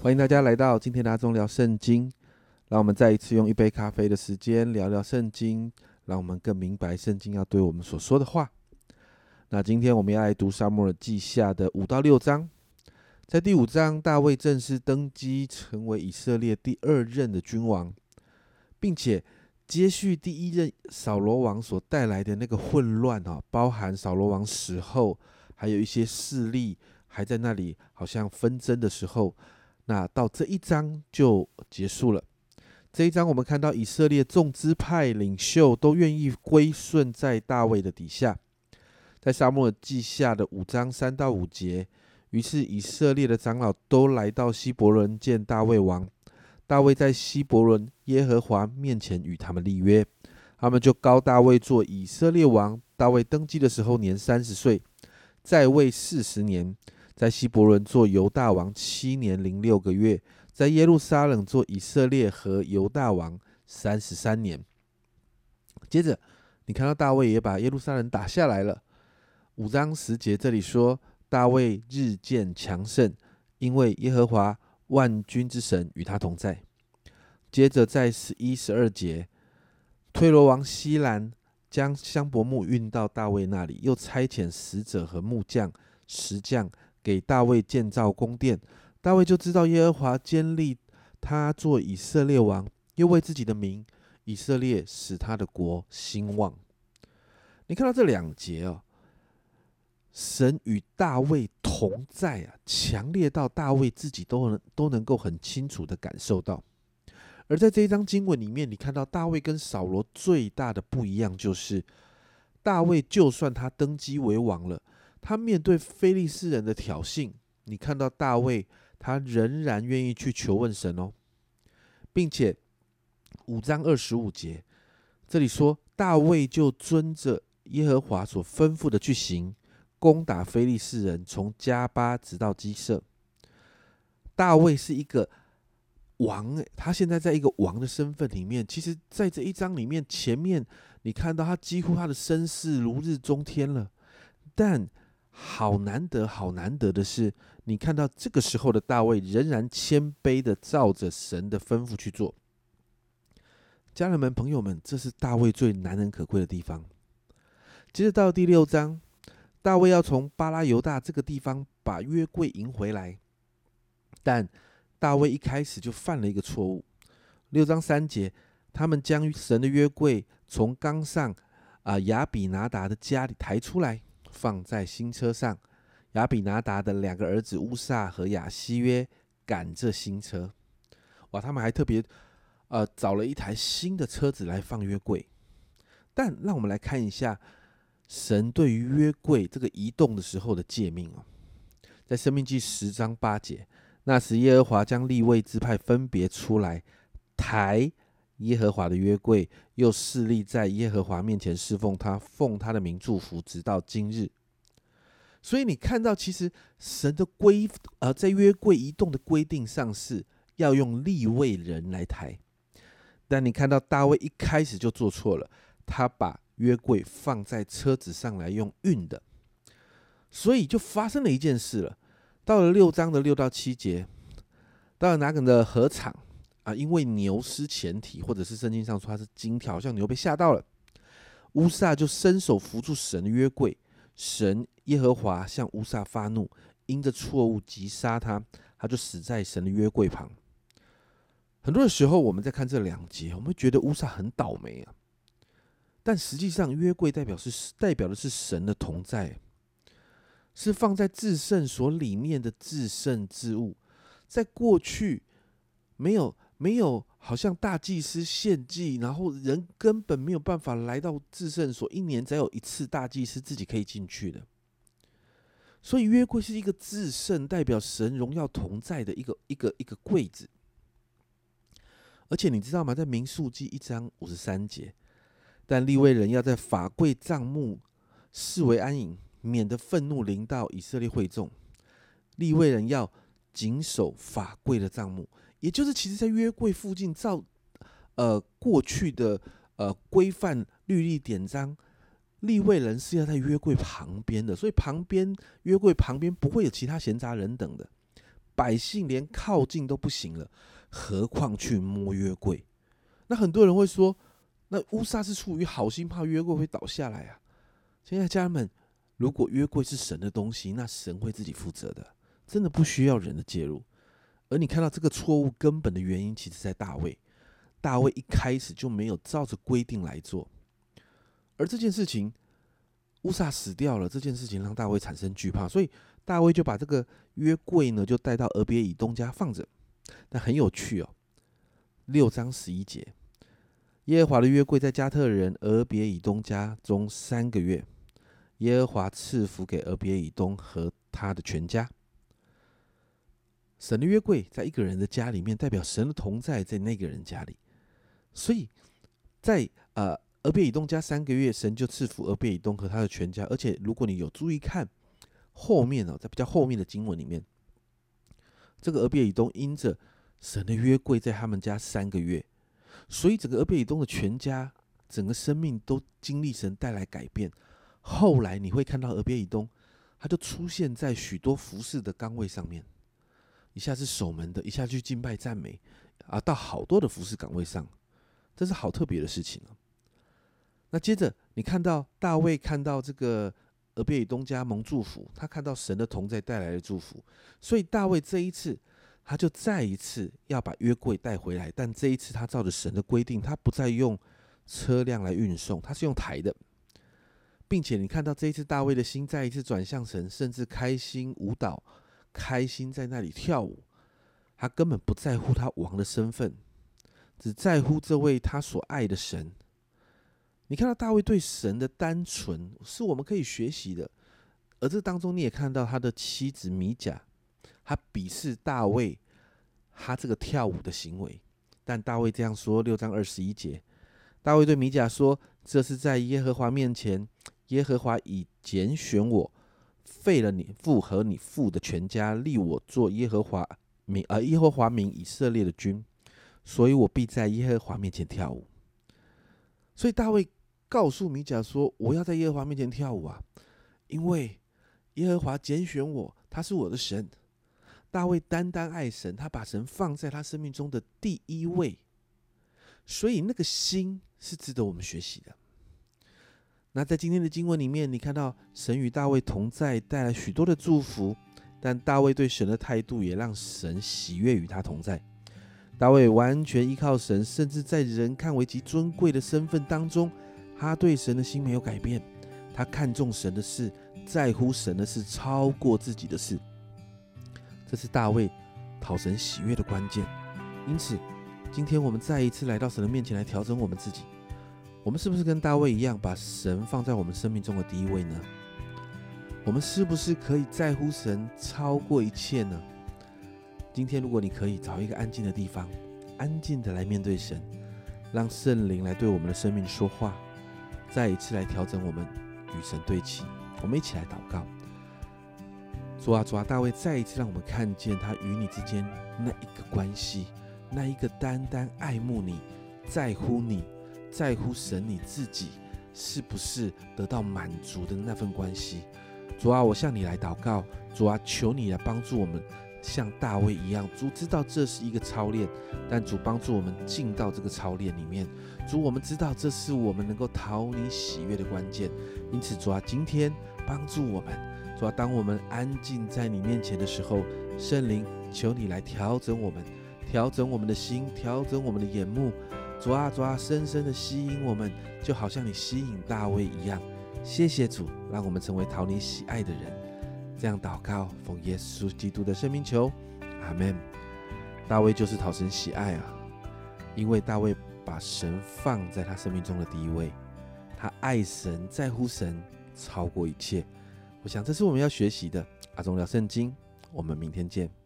欢迎大家来到今天的阿忠聊圣经。让我们再一次用一杯咖啡的时间聊聊圣经，让我们更明白圣经要对我们所说的话。那今天我们要来读沙漠耳记下的五到六章。在第五章，大卫正式登基成为以色列第二任的君王，并且接续第一任扫罗王所带来的那个混乱啊，包含扫罗王死后，还有一些势力还在那里好像纷争的时候，那到这一章就结束了。这一章，我们看到以色列众支派领袖都愿意归顺在大卫的底下。在沙漠记下的五章三到五节，于是以色列的长老都来到希伯伦见大卫王。大卫在希伯伦耶和华面前与他们立约，他们就高大卫做以色列王。大卫登基的时候年三十岁，在位四十年，在希伯伦做犹大王七年零六个月。在耶路撒冷做以色列和犹大王三十三年。接着，你看到大卫也把耶路撒冷打下来了。五章十节这里说，大卫日渐强盛，因为耶和华万军之神与他同在。接着，在十一、十二节，推罗王西兰将香柏木运到大卫那里，又差遣使者和木匠、石匠给大卫建造宫殿。大卫就知道耶和华坚立他做以色列王，又为自己的名以色列使他的国兴旺。你看到这两节哦，神与大卫同在啊，强烈到大卫自己都能都能够很清楚的感受到。而在这一章经文里面，你看到大卫跟扫罗最大的不一样，就是大卫就算他登基为王了，他面对非利士人的挑衅，你看到大卫。他仍然愿意去求问神哦，并且五章二十五节这里说，大卫就遵着耶和华所吩咐的去行，攻打非利士人，从加巴直到基色。大卫是一个王，他现在在一个王的身份里面。其实，在这一章里面，前面你看到他几乎他的声势如日中天了，但。好难得，好难得的是，你看到这个时候的大卫仍然谦卑的照着神的吩咐去做。家人们、朋友们，这是大卫最难能可贵的地方。接着到第六章，大卫要从巴拉犹大这个地方把约柜迎回来，但大卫一开始就犯了一个错误。六章三节，他们将神的约柜从冈上啊亚比拿达的家里抬出来。放在新车上，亚比拿达的两个儿子乌萨和亚西约赶这新车。哇，他们还特别呃找了一台新的车子来放约柜。但让我们来看一下神对于约柜这个移动的时候的诫命哦，在生命记十章八节，那时耶和华将立位之派分别出来抬耶和华的约柜。又势立在耶和华面前侍奉他，奉他的名祝福，直到今日。所以你看到，其实神的规，呃，在约柜移动的规定上是要用立位人来抬。但你看到大卫一开始就做错了，他把约柜放在车子上来用运的，所以就发生了一件事了。到了六章的六到七节，到了哪个的合场？啊，因为牛失前蹄，或者是圣经上说它是金条，像牛被吓到了。乌萨就伸手扶住神的约柜，神耶和华向乌萨发怒，因着错误击杀他，他就死在神的约柜旁。很多的时候，我们在看这两节，我们会觉得乌萨很倒霉啊。但实际上，约柜代表是代表的是神的同在，是放在至圣所里面的至圣之物，在过去没有。没有，好像大祭司献祭，然后人根本没有办法来到至圣所，一年只有一次大祭司自己可以进去的。所以约柜是一个至圣，代表神荣耀同在的一个一个一个柜子。而且你知道吗？在民数记一章五十三节，但立位人要在法柜帐幕视为安隐，免得愤怒临到以色列会众。立位人要谨守法柜的帐幕。也就是，其实，在约柜附近，照呃过去的呃规范律例典章，立位人是要在约柜旁边的，所以旁边约柜旁边不会有其他闲杂人等的，百姓连靠近都不行了，何况去摸约柜？那很多人会说，那乌撒是出于好心，怕约柜会倒下来啊。亲爱的家人们，如果约柜是神的东西，那神会自己负责的，真的不需要人的介入。而你看到这个错误根本的原因，其实在大卫。大卫一开始就没有照着规定来做，而这件事情乌撒死掉了，这件事情让大卫产生惧怕，所以大卫就把这个约柜呢，就带到俄别以东家放着。但很有趣哦，六章十一节，耶和华的约柜在加特人俄别以东家中三个月，耶和华赐福给俄别以东和他的全家。神的约柜在一个人的家里面，代表神的同在在那个人家里。所以，在呃，俄别以东家三个月，神就赐福俄别以东和他的全家。而且，如果你有注意看后面呢，在比较后面的经文里面，这个俄别以东因着神的约柜在他们家三个月，所以整个俄别以东的全家整个生命都经历神带来改变。后来你会看到俄别以东，他就出现在许多服饰的岗位上面，一下是守门的，一下去敬拜赞美，啊，到好多的服饰岗位上。这是好特别的事情啊！那接着你看到大卫看到这个俄别以东家蒙祝福，他看到神的同在带来的祝福，所以大卫这一次他就再一次要把约柜带回来，但这一次他照着神的规定，他不再用车辆来运送，他是用抬的，并且你看到这一次大卫的心再一次转向神，甚至开心舞蹈，开心在那里跳舞，他根本不在乎他王的身份。只在乎这位他所爱的神。你看到大卫对神的单纯，是我们可以学习的。而这当中，你也看到他的妻子米甲，他鄙视大卫他这个跳舞的行为。但大卫这样说：六章二十一节，大卫对米甲说：“这是在耶和华面前，耶和华已拣选我，废了你父和你父的全家，立我做耶和华民，呃耶和华名以色列的君。”所以我必在耶和华面前跳舞。所以大卫告诉米甲说：“我要在耶和华面前跳舞啊，因为耶和华拣选我，他是我的神。”大卫单单爱神，他把神放在他生命中的第一位。所以那个心是值得我们学习的。那在今天的经文里面，你看到神与大卫同在，带来许多的祝福，但大卫对神的态度也让神喜悦与他同在。大卫完全依靠神，甚至在人看为极尊贵的身份当中，他对神的心没有改变。他看重神的事，在乎神的事，超过自己的事。这是大卫讨神喜悦的关键。因此，今天我们再一次来到神的面前来调整我们自己。我们是不是跟大卫一样，把神放在我们生命中的第一位呢？我们是不是可以在乎神超过一切呢？今天，如果你可以找一个安静的地方，安静的来面对神，让圣灵来对我们的生命说话，再一次来调整我们与神对齐。我们一起来祷告：主啊，主啊，大卫再一次让我们看见他与你之间那一个关系，那一个单单爱慕你、在乎你、在乎神你自己是不是得到满足的那份关系。主啊，我向你来祷告，主啊，求你来帮助我们。像大卫一样，主知道这是一个操练，但主帮助我们进到这个操练里面。主，我们知道这是我们能够讨你喜悦的关键。因此，主啊，今天帮助我们。主啊，当我们安静在你面前的时候，圣灵，求你来调整我们，调整我们的心，调整我们的眼目。主啊，主啊，深深的吸引我们，就好像你吸引大卫一样。谢谢主，让我们成为讨你喜爱的人。这样祷告，奉耶稣基督的生命求，阿门。大卫就是讨神喜爱啊，因为大卫把神放在他生命中的第一位，他爱神，在乎神，超过一切。我想这是我们要学习的。阿忠聊圣经，我们明天见。